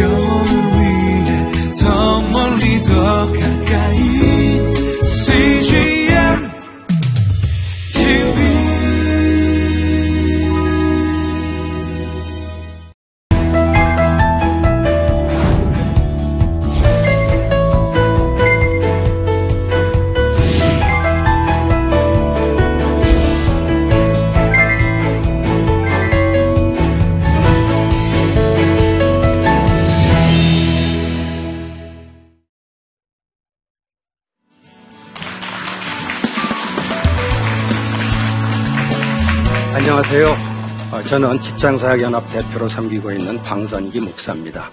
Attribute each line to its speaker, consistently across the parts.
Speaker 1: 라
Speaker 2: 저는 직장사역연합 대표로 섬기고 있는 방선기 목사입니다.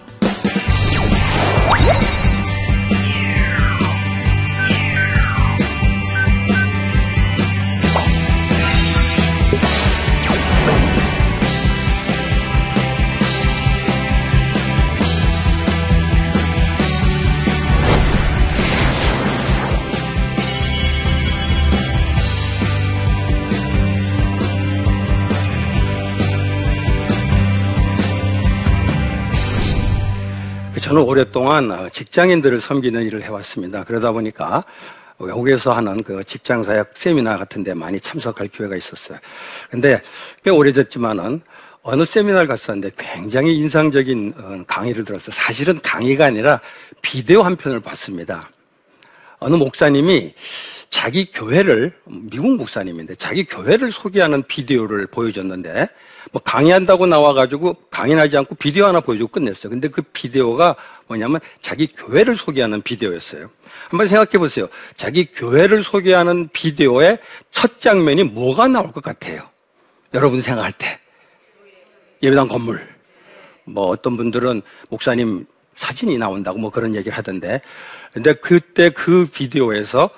Speaker 2: 저는 오랫동안 어, 직장인들을 섬기는 일을 해왔습니다. 그러다 보니까 외국에서 하는 그 직장사역 세미나 같은 데 많이 참석할 기회가 있었어요. 근데 꽤 오래됐지만은 어느 세미나를 갔었는데 굉장히 인상적인 어, 강의를 들었어요. 사실은 강의가 아니라 비디오 한 편을 봤습니다. 어느 목사님이 자기 교회를 미국 목사님인데 자기 교회를 소개하는 비디오를 보여줬는데 뭐 강의한다고 나와가지고 강의하지 않고 비디오 하나 보여주고 끝냈어요. 근데 그 비디오가 뭐냐면 자기 교회를 소개하는 비디오였어요. 한번 생각해 보세요. 자기 교회를 소개하는 비디오의 첫 장면이 뭐가 나올 것 같아요? 여러분 생각할 때 예배당 건물. 뭐 어떤 분들은 목사님 사진이 나온다고 뭐 그런 얘기를 하던데 근데 그때 그 비디오에서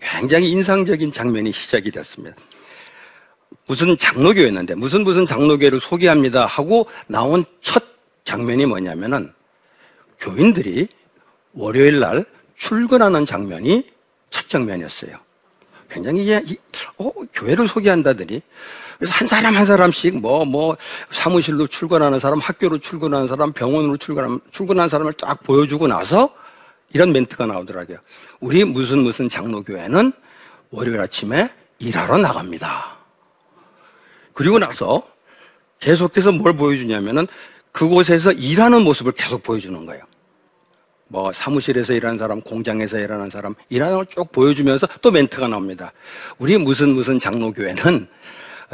Speaker 2: 굉장히 인상적인 장면이 시작이 됐습니다. 무슨 장로교였는데 무슨 무슨 장로교를 소개합니다 하고 나온 첫 장면이 뭐냐면은 교인들이 월요일 날 출근하는 장면이 첫 장면이었어요. 굉장히 이제 이- 어, 교회를 소개한다더니 그래서 한 사람 한 사람씩 뭐뭐 사무실로 출근하는 사람, 학교로 출근하는 사람, 병원으로 출근하는 출근하는 사람을 쫙 보여주고 나서 이런 멘트가 나오더라고요. 우리 무슨 무슨 장로교회는 월요일 아침에 일하러 나갑니다. 그리고 나서 계속해서 뭘 보여주냐면은 그곳에서 일하는 모습을 계속 보여주는 거예요. 뭐 사무실에서 일하는 사람, 공장에서 일하는 사람, 일하는 걸 쭉 보여주면서 또 멘트가 나옵니다. 우리 무슨 무슨 장로교회는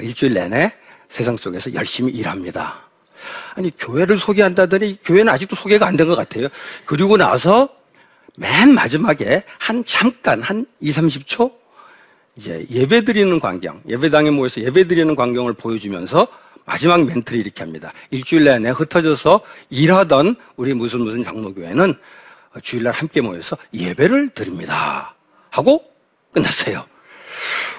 Speaker 2: 일주일 내내 세상 속에서 열심히 일합니다. 아니 교회를 소개한다더니 교회는 아직도 소개가 안 된 것 같아요. 그리고 나서 맨 마지막에 한 잠깐 한 2, 30초 이제 예배 드리는 광경, 예배당에 모여서 예배 드리는 광경을 보여주면서 마지막 멘트를 이렇게 합니다. 일주일 내내 흩어져서 일하던 우리 무슨 무슨 장로교회는 주일날 함께 모여서 예배를 드립니다. 하고 끝났어요.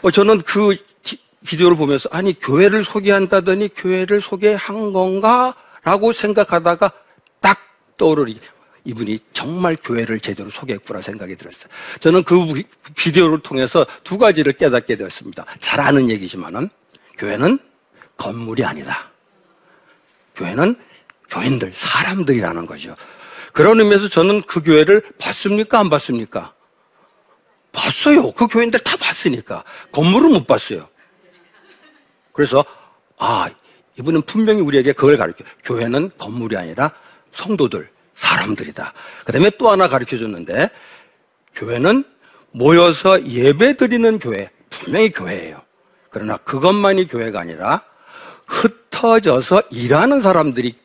Speaker 2: 어, 저는 그 기- 비디오를 보면서 아니 교회를 소개한다더니 교회를 소개한 건가? 라고 생각하다가 딱 떠오르니 이분이 정말 교회를 제대로 소개했구나 생각이 들었어요. 저는 그 비- 비디오를 통해서 두 가지를 깨닫게 되었습니다. 잘 아는 얘기지만은 교회는 건물이 아니다. 교회는 교인들, 사람들이라는 거죠. 그런 의미에서 저는 그 교회를 봤습니까? 안 봤습니까? 봤어요. 그 교인들 다 봤으니까. 건물은 못 봤어요. 그래서, 아, 이분은 분명히 우리에게 그걸 가르쳐. 교회는 건물이 아니라 성도들, 사람들이다. 그 다음에 또 하나 가르쳐 줬는데, 교회는 모여서 예배 드리는 교회, 분명히 교회예요. 그러나 그것만이 교회가 아니라 흩어져서 일하는 사람들이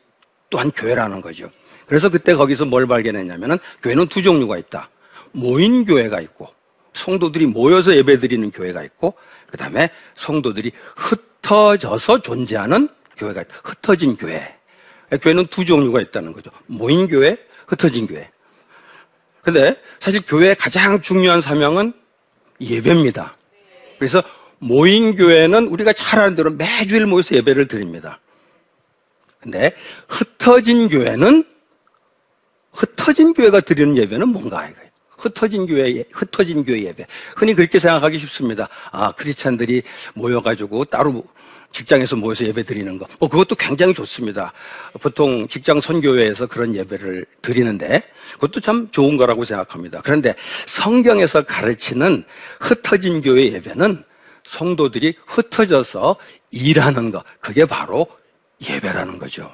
Speaker 2: 또한 교회라는 거죠. 그래서 그때 거기서 뭘 발견했냐면은 교회는 두 종류가 있다. 모인 교회가 있고 성도들이 모여서 예배 드리는 교회가 있고 그 다음에 성도들이 흩어져서 존재하는 교회가 있다. 흩어진 교회. 교회는 두 종류가 있다는 거죠. 모인 교회, 흩어진 교회. 근데 사실 교회의 가장 중요한 사명은 예배입니다. 그래서 모인 교회는 우리가 잘 아는 대로 매주일 모여서 예배를 드립니다. 근데 흩어진 교회는 흩어진 교회가 드리는 예배는 뭔가 이거예요. 흩어진 교회, 흩어진 교회 예배. 흔히 그렇게 생각하기 쉽습니다. 아, 크리스찬들이 모여 가지고 따로 직장에서 모여서 예배 드리는 거. 뭐 그것도 굉장히 좋습니다. 보통 직장 선교회에서 그런 예배를 드리는데 그것도 참 좋은 거라고 생각합니다. 그런데 성경에서 가르치는 흩어진 교회 예배는 성도들이 흩어져서 일하는 것. 그게 바로 예배라는 거죠.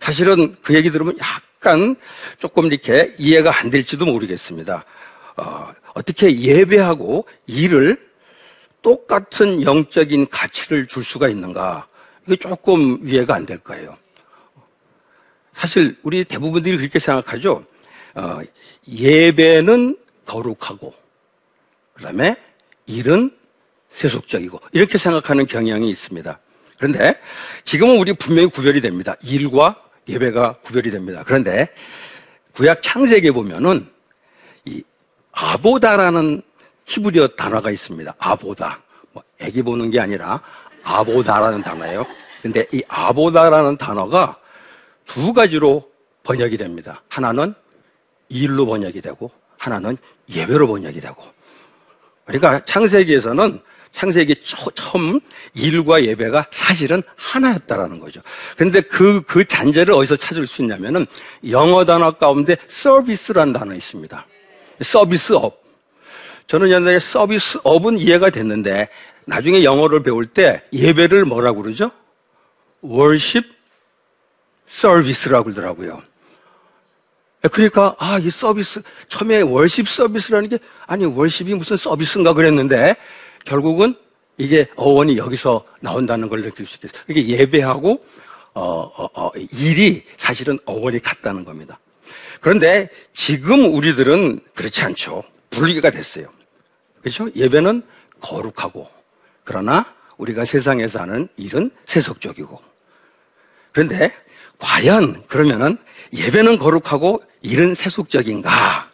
Speaker 2: 사실은 그 얘기 들으면 약간 조금 이렇게 이해가 안 될지도 모르겠습니다. 어, 어떻게 예배하고 일을 똑같은 영적인 가치를 줄 수가 있는가? 이게 조금 이해가 안 될 거예요. 사실 우리 대부분들이 그렇게 생각하죠. 어, 예배는 거룩하고, 그 다음에 일은 세속적이고, 이렇게 생각하는 경향이 있습니다. 그런데 지금은 우리 분명히 구별이 됩니다. 일과 예배가 구별이 됩니다. 그런데 구약 창세기에 보면은 이 아보다라는 히브리어 단어가 있습니다. 아보다. 뭐 애기 보는 게 아니라 아보다라는 단어예요. 근데 이 아보다라는 단어가 두 가지로 번역이 됩니다. 하나는 일로 번역이 되고 하나는 예배로 번역이 되고. 그러니까 창세기에서는 창세기 초- 처음 일과 예배가 사실은 하나였다라는 거죠. 근데 그, 그 잔재를 어디서 찾을 수 있냐면은 영어 단어 가운데 서비스라는 단어 있습니다. 서비스업. 저는 옛날에 서비스 업은 이해가 됐는데 나중에 영어를 배울 때 예배를 뭐라고 그러죠? worship service라고 그러더라고요. 그러니까 아 이 서비스 처음에 월십 서비스라는 게 아니 월십이 무슨 서비스인가 그랬는데 결국은 이게 어원이 여기서 나온다는 걸 느낄 수 있겠어요. 이게 예배하고 어, 어, 어, 일이 사실은 어원이 같다는 겁니다. 그런데 지금 우리들은 그렇지 않죠. 분리가 됐어요. 그렇죠? 예배는 거룩하고 그러나 우리가 세상에서 하는 일은 세속적이고 그런데 과연 그러면은 예배는 거룩하고 일은 세속적인가?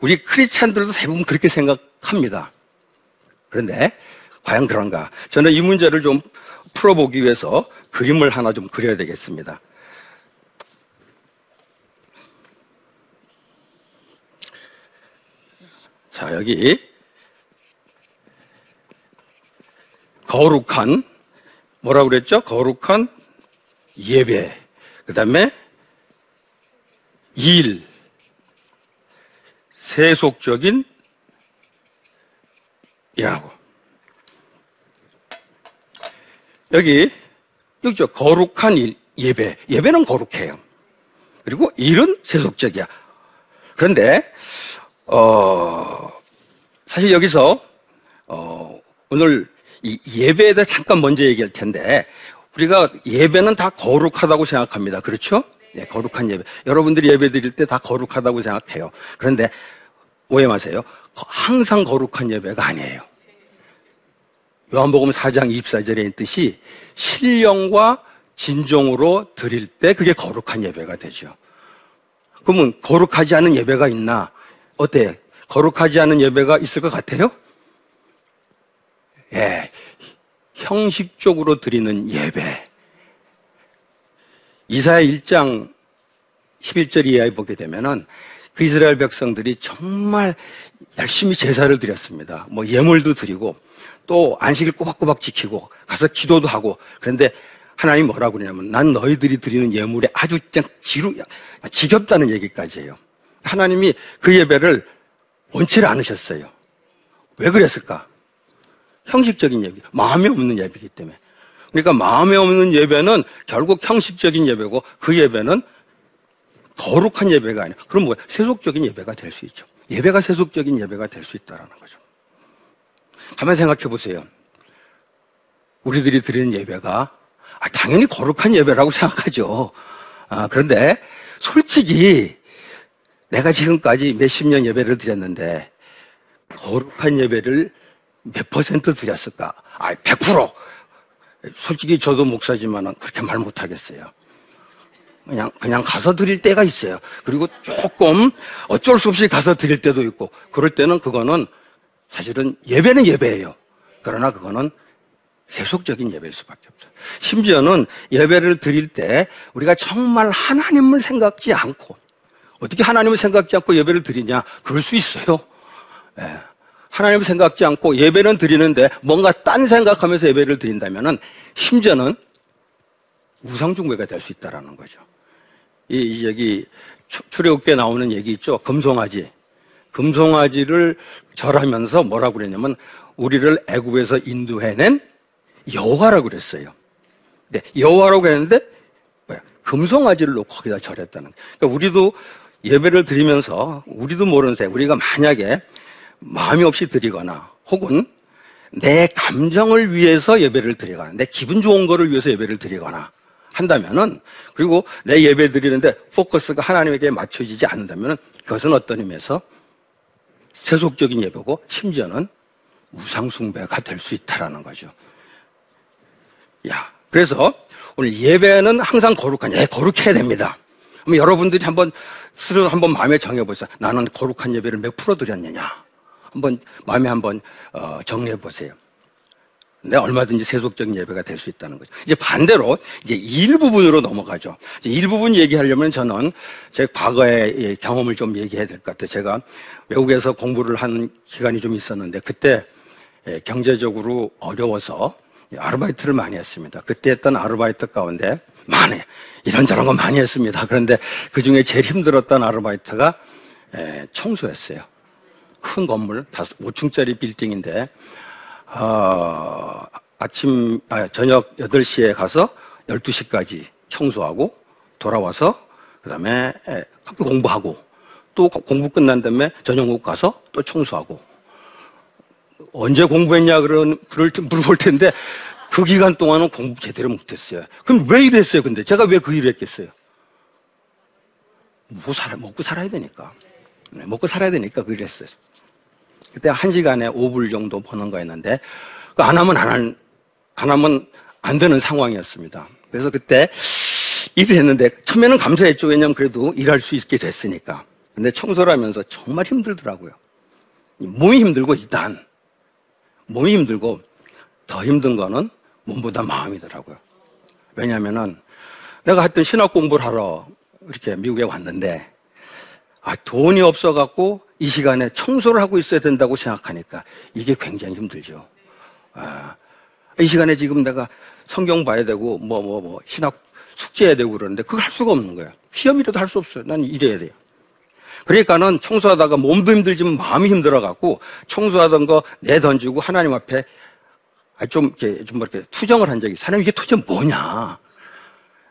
Speaker 2: 우리 크리스찬들도 대부분 그렇게 생각합니다. 그런데 과연 그런가? 저는 이 문제를 좀 풀어보기 위해서 그림을 하나 좀 그려야 되겠습니다. 자, 여기 거룩한 뭐라고 그랬죠? 거룩한 예배. 그 다음에 일. 세속적인 이라고. 여기, 여기죠. 거룩한 일, 예배. 예배는 거룩해요. 그리고 일은 세속적이야. 그런데, 어, 사실 여기서, 어, 오늘 이 예배에 대해 잠깐 먼저 얘기할 텐데, 우리가 예배는 다 거룩하다고 생각합니다. 그렇죠? 예, 거룩한 예배. 여러분들이 예배 드릴 때 다 거룩하다고 생각해요. 그런데 오해 마세요. 거- 항상 거룩한 예배가 아니에요. 요한복음 4장 24절에 있는 뜻이 신령과 진정으로 드릴 때 그게 거룩한 예배가 되죠. 그러면 거룩하지 않은 예배가 있나? 어때? 거룩하지 않은 예배가 있을 것 같아요? 예. 형식적으로 드리는 예배. 이사야 1장 11절 이하에 보게 되면은 그 이스라엘 백성들이 정말 열심히 제사를 드렸습니다. 뭐 예물도 드리고 또 안식일 꼬박꼬박 지키고 가서 기도도 하고 그런데 하나님 뭐라고 그러냐면 난 너희들이 드리는 예물에 아주 지루, 지겹다는 얘기까지 해요. 하나님이 그 예배를 원치를 않으셨어요. 왜 그랬을까? 형식적인 예배, 마음이 없는 예배이기 때문에. 그러니까 마음에 없는 예배는 결국 형식적인 예배고 그 예배는 거룩한 예배가 아니야. 그럼 뭐야? 세속적인 예배가 될 수 있죠. 예배가 세속적인 예배가 될 수 있다는 거죠. 가만 생각해 보세요. 우리들이 드리는 예배가 아, 당연히 거룩한 예배라고 생각하죠. 아, 그런데 솔직히 내가 지금까지 몇십 년 예배를 드렸는데 거룩한 예배를 몇 퍼센트 드렸을까? 아, 100%. 솔직히 저도 목사지만 그렇게 말 못하겠어요. 그냥, 그냥 가서 드릴 때가 있어요. 그리고 조금 어쩔 수 없이 가서 드릴 때도 있고, 그럴 때는 그거는 사실은 예배는 예배예요. 그러나 그거는 세속적인 예배일 수밖에 없어요. 심지어는 예배를 드릴 때 우리가 정말 하나님을 생각지 않고, 어떻게 하나님을 생각지 않고 예배를 드리냐? 그럴 수 있어요. 예. 하나님을 생각지 않고 예배는 드리는데 뭔가 딴 생각하면서 예배를 드린다면은 심지어는 우상중배가 될 수 있다라는 거죠. 이, 이 여기 추- 출애굽기에 나오는 얘기 있죠. 금송아지. 금송아지를 절하면서 뭐라고 그랬냐면 우리를 애굽에서 인도해낸 여호와라고 그랬어요. 네, 여호와라고 했는데 뭐야? 금송아지를 놓고 거기다 절했다는. 그러니까 우리도 예배를 드리면서 우리도 모르는 새 우리가 만약에 마음이 없이 드리거나 혹은 내 감정을 위해서 예배를 드리거나 내 기분 좋은 거를 위해서 예배를 드리거나 한다면은 그리고 내 예배 드리는데 포커스가 하나님에게 맞춰지지 않는다면은 그것은 어떤 의미에서 세속적인 예배고 심지어는 우상숭배가 될 수 있다라는 거죠. 야, 그래서 오늘 예배는 항상 거룩한, 예, 거룩해야 됩니다. 그럼 여러분들이 한번 스스로 한번 마음에 정해보세요. 나는 거룩한 예배를 몇 프로 드렸느냐? 한번 마음에 한번 어, 정리해 보세요. 네, 얼마든지 세속적인 예배가 될 수 있다는 거죠. 이제 반대로 이제 일부분으로 넘어가죠. 이제 일부분 얘기하려면 저는 제 과거의 예, 경험을 좀 얘기해야 될 것 같아요. 제가 외국에서 공부를 하는 기간이 좀 있었는데 그때 예, 경제적으로 어려워서 예, 아르바이트를 많이 했습니다. 그때 했던 아르바이트 가운데 많이 이런저런 거 많이 했습니다. 그런데 그 중에 제일 힘들었던 아르바이트가 예, 청소였어요. 큰 건물, 다섯, 5층짜리 빌딩인데, 어, 아침, 아, 저녁 8시에 가서 12시까지 청소하고 돌아와서 그 다음에 학교 공부하고 또 공부 끝난 다음에 저녁 먹고 가서 또 청소하고 언제 공부했냐 그런 그럴 때 물어볼 텐데 그 기간 동안은 공부 제대로 못했어요. 그럼 왜 이랬어요? 근데 제가 왜 그 일을 했겠어요? 뭐 살아 먹고 살아야 되니까 네, 먹고 살아야 되니까 그 일을 했어요. 그때 한 시간에 5불 정도 버는 거였는데 그안 하면 안, 할- 안 하면 안 되는 상황이었습니다. 그래서 그때 일을 했는데 처음에는 감사했죠. 왜냐면 그래도 일할 수 있게 됐으니까. 근데 청소를 하면서 정말 힘들더라고요. 몸이 힘들고 일단 몸이 힘들고 더 힘든 거는 몸보다 마음이더라고요. 왜냐하면은 내가 하여튼 신학 공부를 하러 이렇게 미국에 왔는데 아, 돈이 없어갖고 이 시간에 청소를 하고 있어야 된다고 생각하니까 이게 굉장히 힘들죠. 아, 이 시간에 지금 내가 성경 봐야 되고 뭐뭐 뭐 신학 숙제해야 되고 그러는데 그걸 할 수가 없는 거야. 시험이라도 할 수 없어요. 난 이래야 돼요. 그러니까는 청소하다가 몸도 힘들지만 마음이 힘들어갖고 청소하던 거 내던지고 하나님 앞에 아, 좀 이렇게 좀 이렇게 투정을 한 적이 있어요. 하나님 이게 도대체 뭐냐?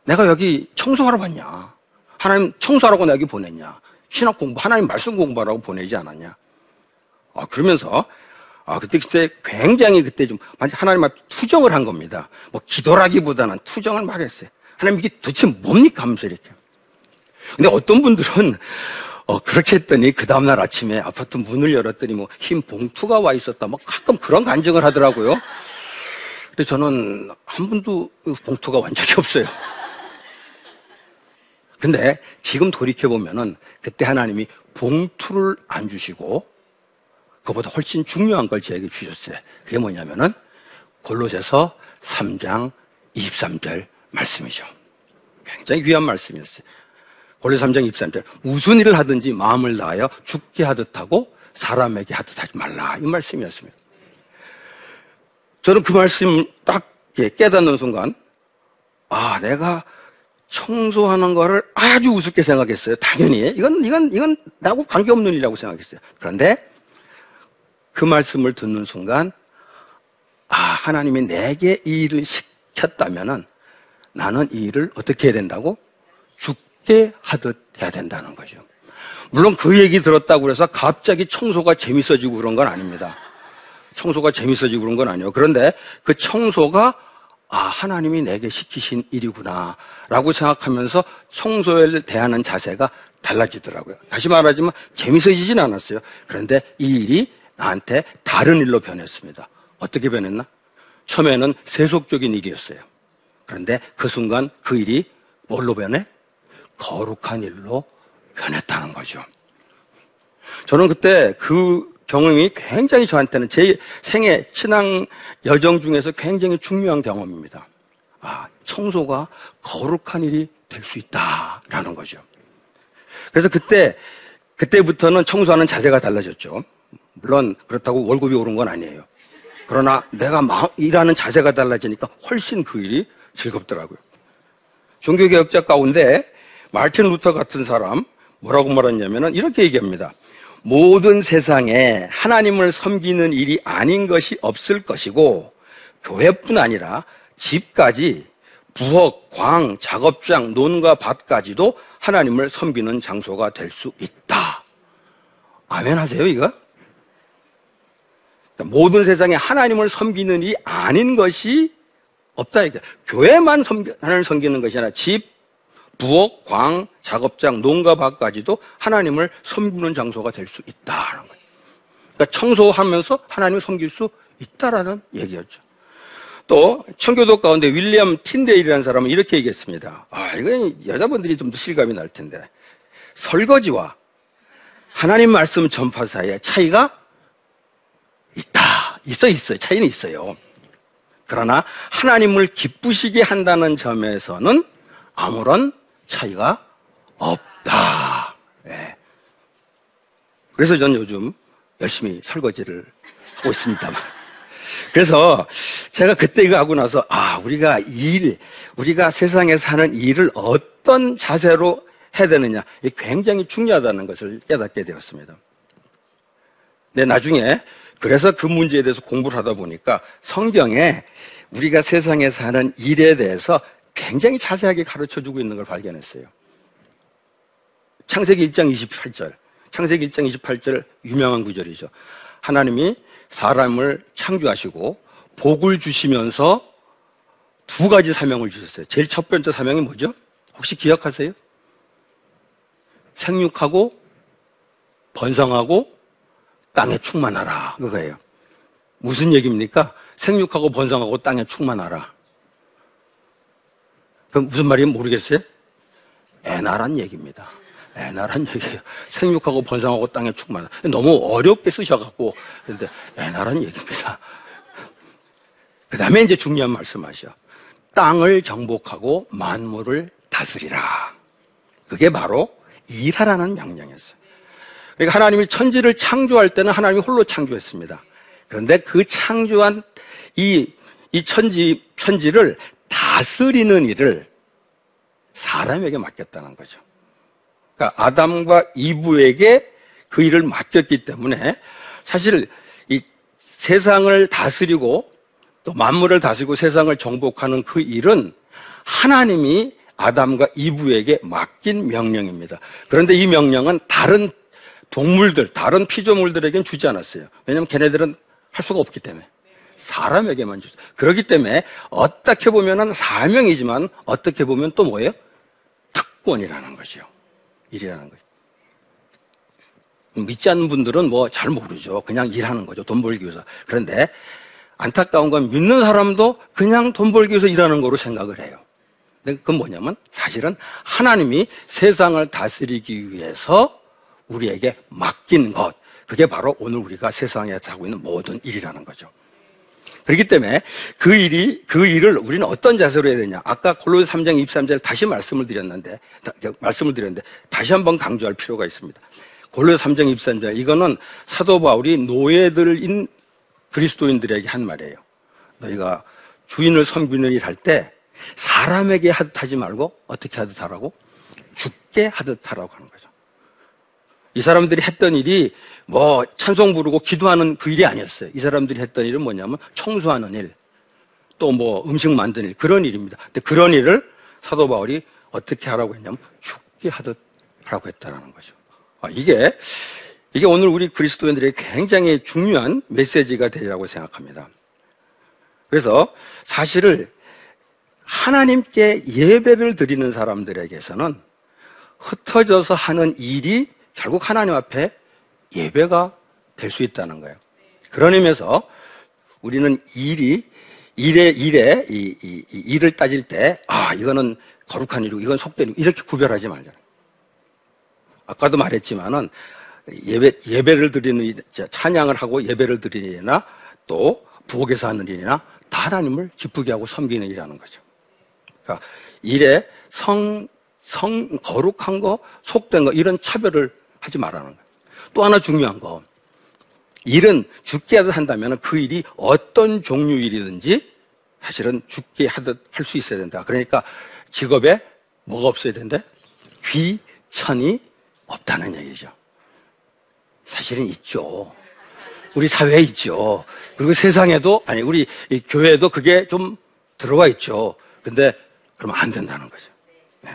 Speaker 2: 내가 여기 청소하러 왔냐? 하나님 청소하라고 내가 여기 보냈냐? 신학 공부, 하나님 말씀 공부하라고 보내지 않았냐? 아, 그러면서, 아, 그때, 그때 굉장히 그때 좀, 하나님 앞에 투정을 한 겁니다. 뭐, 기도라기보다는 투정을 막 했어요. 하나님 이게 도대체 뭡니까? 하면서 이렇게. 근데 어떤 분들은, 어, 그렇게 했더니 그 다음날 아침에 아파트 문을 열었더니 뭐, 흰 봉투가 와 있었다. 뭐, 가끔 그런 간증을 하더라고요. 근데 저는 한 번도 그 봉투가 완 적이 없어요. 근데 지금 돌이켜보면은 그때 하나님이 봉투를 안 주시고 그보다 훨씬 중요한 걸 저에게 주셨어요. 그게 뭐냐면은 골로새서 3장 23절 말씀이죠. 굉장히 귀한 말씀이었어요. 골로 3장 23절 무슨 일을 하든지 마음을 다하여 죽게 하듯 하고 사람에게 하듯 하지 말라 이 말씀이었습니다. 저는 그 말씀 딱 깨닫는 순간 아 내가 청소하는 거를 아주 우습게 생각했어요. 당연히 이건 이건 이건 나하고 관계없는 일이라고 생각했어요. 그런데 그 말씀을 듣는 순간 아 하나님이 내게 이 일을 시켰다면은 나는 이 일을 어떻게 해야 된다고 죽게 하듯 해야 된다는 거죠. 물론 그 얘기 들었다고 해서 갑자기 청소가 재밌어지고 그런 건 아닙니다. 청소가 재밌어지고 그런 건 아니에요. 그런데 그 청소가 아, 하나님이 내게 시키신 일이구나. 라고 생각하면서 청소를 대하는 자세가 달라지더라고요. 다시 말하지만 재밌어지진 않았어요. 그런데 이 일이 나한테 다른 일로 변했습니다. 어떻게 변했나? 처음에는 세속적인 일이었어요. 그런데 그 순간 그 일이 뭘로 변해? 거룩한 일로 변했다는 거죠. 저는 그때 그 경험이 굉장히 저한테는 제 생애 신앙 여정 중에서 굉장히 중요한 경험입니다. 아, 청소가 거룩한 일이 될 수 있다라는 거죠. 그래서 그때 그때부터는 청소하는 자세가 달라졌죠. 물론 그렇다고 월급이 오른 건 아니에요. 그러나 내가 마- 일하는 자세가 달라지니까 훨씬 그 일이 즐겁더라고요. 종교개혁자 가운데 마르틴 루터 같은 사람 뭐라고 말했냐면은 이렇게 얘기합니다. 모든 세상에 하나님을 섬기는 일이 아닌 것이 없을 것이고 교회뿐 아니라 집까지 부엌, 광, 작업장, 논과 밭까지도 하나님을 섬기는 장소가 될 수 있다. 아멘 하세요, 이거? 그러니까 모든 세상에 하나님을 섬기는 일이 아닌 것이 없다. 이게 교회만 섬기, 하나님을 섬기는 것이 아니라 집, 부엌, 광, 작업장, 농가 밭까지도 하나님을 섬기는 장소가 될 수 있다는 거예요. 그러니까 청소하면서 하나님을 섬길 수 있다라는 얘기였죠. 또 청교도 가운데 윌리엄 틴데일이라는 사람은 이렇게 얘기했습니다. 아, 이건 여자분들이 좀 더 실감이 날 텐데 설거지와 하나님 말씀 전파 사이에 차이가 있다. 있어 있어요. 차이는 있어요. 그러나 하나님을 기쁘시게 한다는 점에서는 아무런 차이가 없다. 예. 그래서 저는 요즘 열심히 설거지를 하고 있습니다만. 그래서 제가 그때 이거 하고 나서 아 우리가 일 우리가 세상에 사는 일을 어떤 자세로 해야 되느냐 이게 굉장히 중요하다는 것을 깨닫게 되었습니다. 네 나중에 그래서 그 문제에 대해서 공부를 하다 보니까 성경에 우리가 세상에 사는 일에 대해서 굉장히 자세하게 가르쳐 주고 있는 걸 발견했어요. 창세기 1장 28절. 창세기 1장 28절 유명한 구절이죠. 하나님이 사람을 창조하시고 복을 주시면서 두 가지 사명을 주셨어요. 제일 첫 번째 사명이 뭐죠? 혹시 기억하세요? 생육하고 번성하고 땅에 충만하라. 그거예요. 무슨 얘기입니까? 생육하고 번성하고 땅에 충만하라. 그럼 무슨 말인지 모르겠어요? 애나란 얘기입니다. 애나란 얘기예요. 생육하고 번성하고 땅에 충만하라. 너무 어렵게 쓰셔갖고, 근데 애나란 얘기입니다. 그 다음에 이제 중요한 말씀하셔. 땅을 정복하고 만물을 다스리라. 그게 바로 일하라는 명령이었어요. 그러니까 하나님이 천지를 창조할 때는 하나님이 홀로 창조했습니다. 그런데 그 창조한 이, 이 천지, 천지를 다스리는 일을 사람에게 맡겼다는 거죠. 그러니까 아담과 이브에게 그 일을 맡겼기 때문에 사실 이 세상을 다스리고 또 만물을 다스리고 세상을 정복하는 그 일은 하나님이 아담과 이브에게 맡긴 명령입니다. 그런데 이 명령은 다른 동물들, 다른 피조물들에게는 주지 않았어요. 왜냐하면 걔네들은 할 수가 없기 때문에. 사람에게만 주죠. 그렇기 때문에 어떻게 보면은 사명이지만 어떻게 보면 또 뭐예요? 특권이라는 것이요. 일이라는 거죠. 믿지 않는 분들은 뭐 잘 모르죠. 그냥 일하는 거죠. 돈 벌기 위해서. 그런데 안타까운 건 믿는 사람도 그냥 돈 벌기 위해서 일하는 거로 생각을 해요. 근데 그건 뭐냐면 사실은 하나님이 세상을 다스리기 위해서 우리에게 맡긴 것. 그게 바로 오늘 우리가 세상에서 하고 있는 모든 일이라는 거죠. 그렇기 때문에 그 일이, 그 일을 우리는 어떤 자세로 해야 되냐. 아까 골로새 3장 23절 다시 말씀을 드렸는데, 다- 말씀을 드렸는데, 다시 한번 강조할 필요가 있습니다. 골로새 3장 23절. 이거는 사도 바울이 노예들인 그리스도인들에게 한 말이에요. 너희가 주인을 섬기는 일 할 때 사람에게 하듯 하지 말고 어떻게 하듯 하라고? 죽게 하듯 하라고 하는 거죠. 이 사람들이 했던 일이 뭐 찬송 부르고 기도하는 그 일이 아니었어요. 이 사람들이 했던 일은 뭐냐면 청소하는 일, 또 뭐 음식 만드는 일, 그런 일입니다. 근데 그런 일을 사도 바울이 어떻게 하라고 했냐면 죽게 하듯 하라고 했다라는 거죠. 아, 이게, 이게 오늘 우리 그리스도인들에게 굉장히 중요한 메시지가 되리라고 생각합니다. 그래서 사실을 하나님께 예배를 드리는 사람들에게서는 흩어져서 하는 일이 결국 하나님 앞에 예배가 될 수 있다는 거예요. 그런 의미에서 우리는 일이 일에 일에 이, 이- 이 일을 따질 때 아 이거는 거룩한 일이고 이건 속된 일이고 이렇게 구별하지 말잖아요. 아까도 말했지만은 예배 예배를 드리는 찬양을 하고 예배를 드리는 일이나 또 부엌에서 하는 일이나 다 하나님을 기쁘게 하고 섬기는 일이라는 거죠. 그러니까 일에 성, 성, 거룩한 거, 속된 거, 이런 차별을 하지 말라는 거예요. 또 하나 중요한 거. 일은 죽게 하듯 한다면 그 일이 어떤 종류 일이든지 사실은 죽게 하듯 할 수 있어야 된다. 그러니까 직업에 뭐가 없어야 된대? 귀천이 없다는 얘기죠. 사실은 있죠. 우리 사회에 있죠. 그리고 세상에도, 아니, 우리 이 교회에도 그게 좀 들어와 있죠. 근데 그러면 안 된다는 거죠. 네.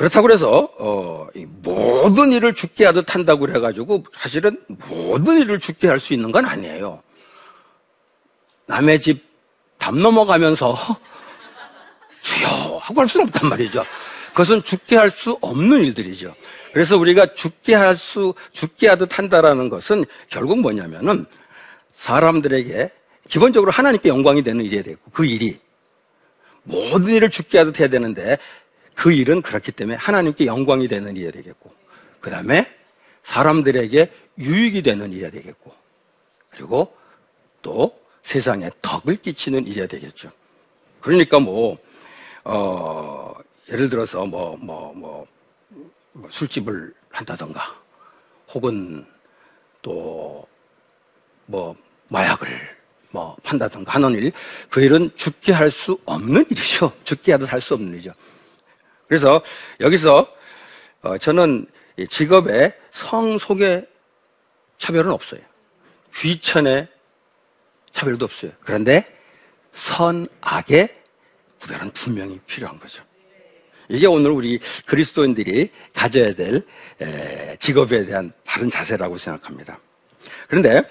Speaker 2: 그렇다고 그래서, 어, 이 모든 일을 죽게 하듯 한다고 그래가지고 사실은 모든 일을 죽게 할 수 있는 건 아니에요. 남의 집 담 넘어가면서 주여 하고 할 수는 없단 말이죠. 그것은 죽게 할 수 없는 일들이죠. 그래서 우리가 죽게 할 수, 죽게 하듯 한다라는 것은 결국 뭐냐면은 사람들에게 기본적으로 하나님께 영광이 되는 일이 되고 그 일이 모든 일을 죽게 하듯 해야 되는데 그 일은 그렇기 때문에 하나님께 영광이 되는 일이 되겠고 그 다음에 사람들에게 유익이 되는 일이 되겠고 그리고 또 세상에 덕을 끼치는 일이 되겠죠. 그러니까 뭐, 어, 예를 들어서 뭐, 뭐, 뭐, 뭐 술집을 한다던가 혹은 또 뭐 마약을 뭐 판다던가 하는 일, 그 일은 죽게 할 수 없는 일이죠. 죽게 하듯 할수 없는 일이죠. 그래서 여기서 어, 저는 이 직업에 성 속의 차별은 없어요. 귀천의 차별도 없어요. 그런데 선악의 구별은 분명히 필요한 거죠. 이게 오늘 우리 그리스도인들이 가져야 될 에, 직업에 대한 바른 자세라고 생각합니다. 그런데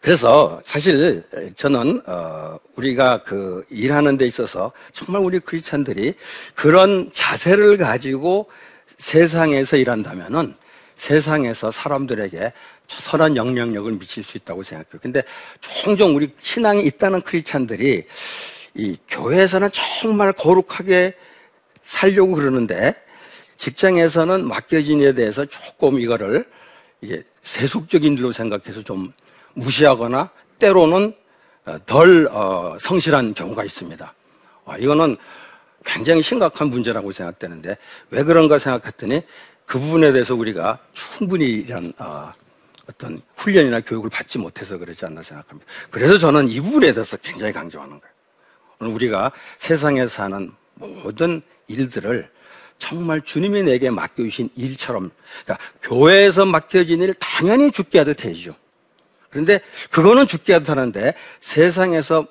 Speaker 2: 그래서 사실 저는 어, 우리가 그 일하는 데 있어서 정말 우리 크리스천들이 그런 자세를 가지고 세상에서 일한다면은 세상에서 사람들에게 선한 영향력을 미칠 수 있다고 생각해요. 근데 종종 우리 신앙이 있다는 크리스찬들이 이 교회에서는 정말 거룩하게 살려고 그러는데 직장에서는 맡겨진 일에 대해서 조금 이거를 이게 세속적인 일로 생각해서 좀 무시하거나 때로는 어, 덜 어, 성실한 경우가 있습니다. 아, 이거는 굉장히 심각한 문제라고 생각되는데 왜 그런가 생각했더니 그 부분에 대해서 우리가 충분히 이런 어, 어떤 훈련이나 교육을 받지 못해서 그러지 않나 생각합니다. 그래서 저는 이 부분에 대해서 굉장히 강조하는 거예요. 오늘 우리가 세상에서 하는 모든 일들을 정말 주님이 내게 맡겨주신 일처럼, 그러니까 교회에서 맡겨진 일 당연히 죽게 하듯 해야죠. 그런데 그거는 죽게 하듯 하는데 세상에서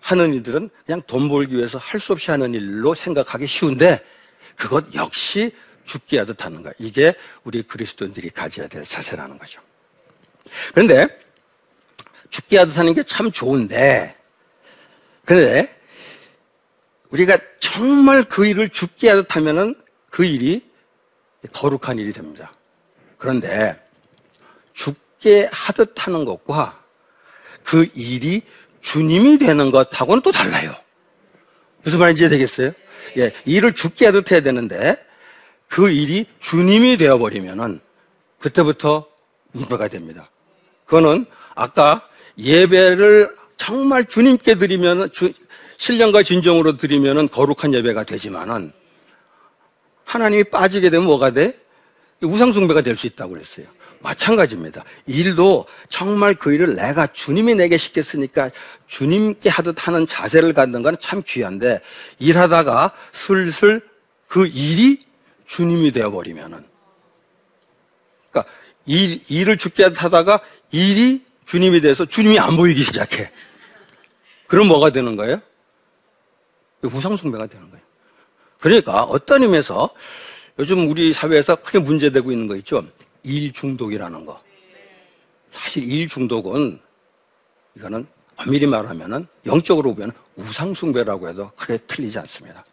Speaker 2: 하는 일들은 그냥 돈 벌기 위해서 할 수 없이 하는 일로 생각하기 쉬운데 그것 역시 죽게 하듯 하는 거. 이게 우리 그리스도인들이 가져야 될 자세라는 거죠. 그런데 죽게 하듯 하는 게 참 좋은데 그런데 우리가 정말 그 일을 죽게 하듯 하면은 그 일이 거룩한 일이 됩니다. 그런데 죽 게 하듯 하는 것과 그 일이 주님이 되는 것하고는 또 달라요. 무슨 말인지 이해되겠어요? 예, 일을 죽게 하듯 해야 되는데 그 일이 주님이 되어버리면은 그때부터 문제가 됩니다. 그거는 아까 예배를 정말 주님께 드리면 주, 신령과 진정으로 드리면은 거룩한 예배가 되지만은 하나님이 빠지게 되면 뭐가 돼? 우상숭배가 될 수 있다고 그랬어요. 마찬가지입니다. 일도 정말 그 일을 내가 주님이 내게 시켰으니까 주님께 하듯 하는 자세를 갖는 건 참 귀한데 일하다가 슬슬 그 일이 주님이 되어버리면은 그러니까 일, 일을 죽게 하다가 일이 주님이 돼서 주님이 안 보이기 시작해. 그럼 뭐가 되는 거예요? 우상숭배가 되는 거예요. 그러니까 어떤 의미에서 요즘 우리 사회에서 크게 문제되고 있는 거 있죠? 일 중독이라는 거. 사실 일 중독은 이거는 엄밀히 말하면은 영적으로 보면 우상숭배라고 해도 크게 틀리지 않습니다.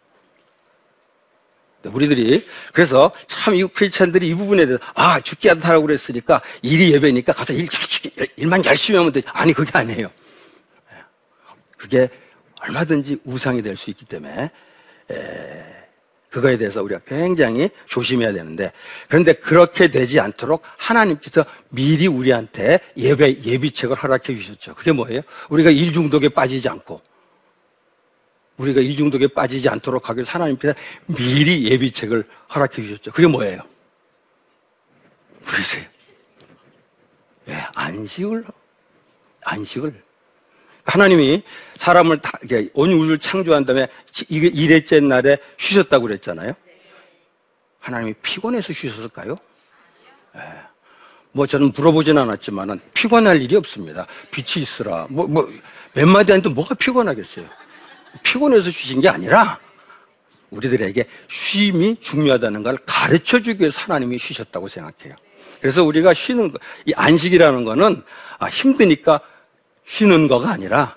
Speaker 2: 우리들이 그래서 참 이 크리스찬들이 이 부분에 대해서 아 죽게 하다라고 그랬으니까 일이 예배니까 가서 일 일만 열심히 하면 되지 아니 그게 아니에요. 그게 얼마든지 우상이 될 수 있기 때문에 에, 그거에 대해서 우리가 굉장히 조심해야 되는데 그런데 그렇게 되지 않도록 하나님께서 미리 우리한테 예배 예비책을 허락해 주셨죠. 그게 뭐예요? 우리가 일 중독에 빠지지 않고 우리가 일 중독에 빠지지 않도록 하기 위해서 하나님께서 미리 예비책을 허락해 주셨죠. 그게 뭐예요? 그러세요. 예, 안식을, 안식을. 하나님이 사람을 다, 온 우주를 창조한 다음에 일회째 날에 쉬셨다고 그랬잖아요. 하나님이 피곤해서 쉬셨을까요? 예. 뭐 저는 물어보진 않았지만은 피곤할 일이 없습니다. 빛이 있으라. 뭐, 뭐, 몇 마디 하는데 뭐가 피곤하겠어요? 피곤해서 쉬신 게 아니라 우리들에게 쉼이 중요하다는 걸 가르쳐 주기 위해서 하나님이 쉬셨다고 생각해요. 그래서 우리가 쉬는 거, 이 안식이라는 거는 아, 힘드니까 쉬는 거가 아니라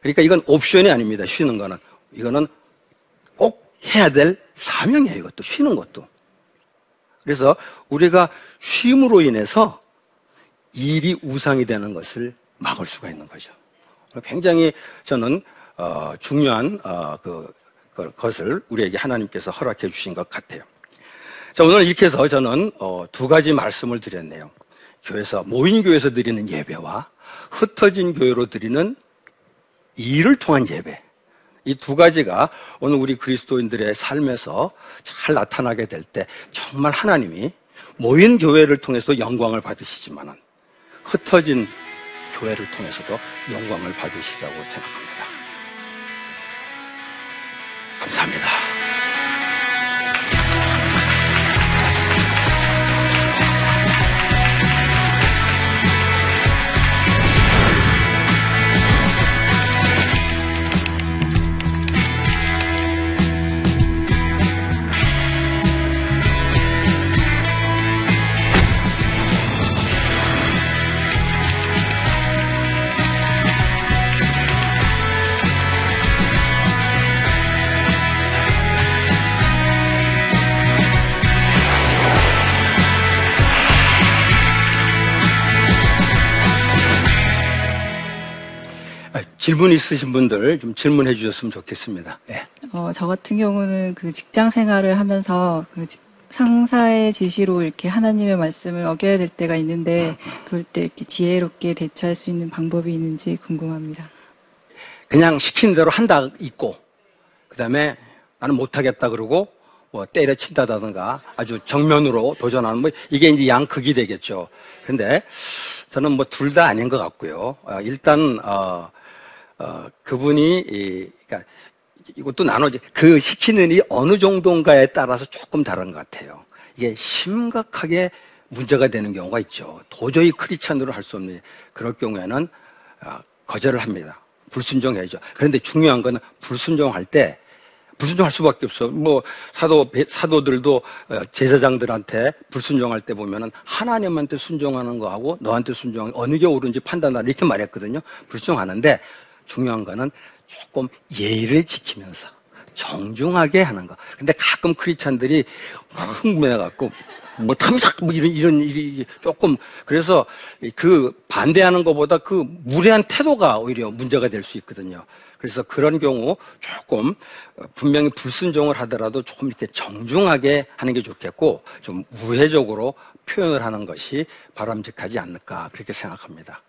Speaker 2: 그러니까 이건 옵션이 아닙니다. 쉬는 거는 이거는 꼭 해야 될 사명이에요. 이것도 쉬는 것도. 그래서 우리가 쉼으로 인해서 일이 우상이 되는 것을 막을 수가 있는 거죠. 굉장히 저는 어, 중요한 어, 그, 그 것을 우리에게 하나님께서 허락해 주신 것 같아요. 자 오늘 이렇게 해서 저는 어, 두 가지 말씀을 드렸네요. 교회에서 모인 교회에서 드리는 예배와 흩어진 교회로 드리는 일을 통한 예배. 이 두 가지가 오늘 우리 그리스도인들의 삶에서 잘 나타나게 될 때 정말 하나님이 모인 교회를 통해서도 영광을 받으시지만은 흩어진 교회를 통해서도 영광을 받으시라고 생각합니다. 감사합니다. 질문 있으신 분들 좀 질문해 주셨으면 좋겠습니다. 예.
Speaker 3: 어, 저 같은 경우는 그 직장 생활을 하면서 그 지- 상사의 지시로 이렇게 하나님의 말씀을 어겨야 될 때가 있는데 그럴 때 이렇게 지혜롭게 대처할 수 있는 방법이 있는지 궁금합니다.
Speaker 2: 그냥 시킨 대로 한다 있고 그다음에 나는 못하겠다 그러고 뭐 때려친다든가 아주 정면으로 도전하는 뭐 이게 이제 양극이 되겠죠. 근데 저는 뭐 둘 다 아닌 것 같고요. 어, 일단 어, 어, 그분이 이, 그러니까 이것도 나눠지 그 시키는 이 어느 정도인가에 따라서 조금 다른 것 같아요. 이게 심각하게 문제가 되는 경우가 있죠. 도저히 크리스찬으로 할 수 없는 그럴 경우에는 아, 거절을 합니다. 불순종해야죠. 그런데 중요한 거는 불순종할 때 불순종할 수밖에 없어. 뭐 사도 사도들도 어, 제사장들한테 불순종할 때 보면은 하나님한테 순종하는 거하고 너한테 순종하는 거 어느 게 옳은지 판단하라 이렇게 말했거든요. 불순종하는데 중요한 거는 조금 예의를 지키면서 정중하게 하는 거. 근데 가끔 크리스찬들이 흥분해 갖고 뭐 탐삭 뭐 이런 이런 일이 조금 그래서 그 반대하는 것보다 그 무례한 태도가 오히려 문제가 될 수 있거든요. 그래서 그런 경우 조금 분명히 불순종을 하더라도 조금 이렇게 정중하게 하는 게 좋겠고 좀 우회적으로 표현을 하는 것이 바람직하지 않을까 그렇게 생각합니다.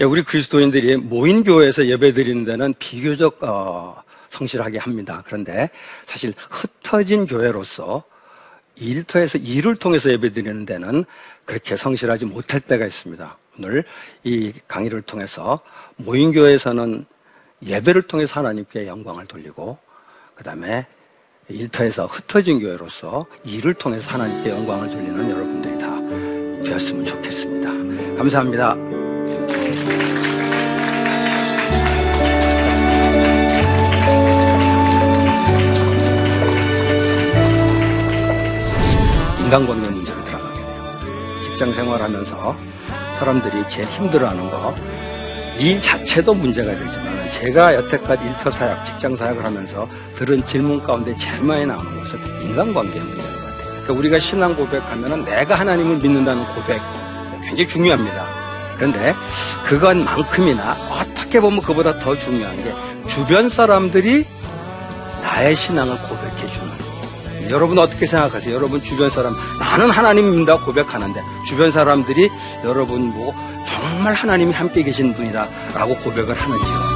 Speaker 2: 예, 우리 그리스도인들이 모인 교회에서 예배 드리는 데는 비교적 어, 성실하게 합니다. 그런데 사실 흩어진 교회로서 일터에서 일을 통해서 예배 드리는 데는 그렇게 성실하지 못할 때가 있습니다. 오늘 이 강의를 통해서 모인 교회에서는 예배를 통해서 하나님께 영광을 돌리고 그 다음에 일터에서 흩어진 교회로서 일을 통해서 하나님께 영광을 돌리는 여러분들이 다 되었으면 좋겠습니다. 감사합니다. 인간관계 문제로 들어가게 돼요. 직장 생활하면서 사람들이 제일 힘들어하는 거, 일 자체도 문제가 되지만 제가 여태까지 일터 사역, 직장 사역을 하면서 들은 질문 가운데 제일 많이 나오는 것은 인간관계 문제인 것 같아요. 그러니까 우리가 신앙 고백하면은 내가 하나님을 믿는다는 고백 굉장히 중요합니다. 그런데 그것만큼이나 어떻게 보면 그보다 더 중요한 게 주변 사람들이 나의 신앙을 고백해 주는 거예요. 여러분 어떻게 생각하세요? 여러분 주변 사람 나는 하나님 믿는다 고백하는데 주변 사람들이 여러분 보고 정말 하나님이 함께 계신 분이다라고 고백을 하는지요.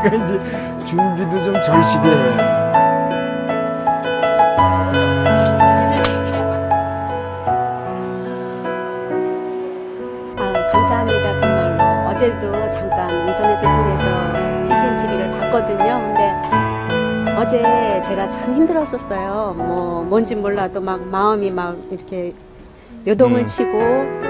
Speaker 4: 그러니까 이제 준비도 좀 절실해요.
Speaker 5: 아, 감사합니다 정말로 어제도 잠깐 인터넷을 통해서 CGN TV를 봤거든요. 근데 어제 제가 참 힘들었었어요. 뭐 뭔지 몰라도 막 마음이 막 이렇게 요동을
Speaker 4: 음.
Speaker 5: 치고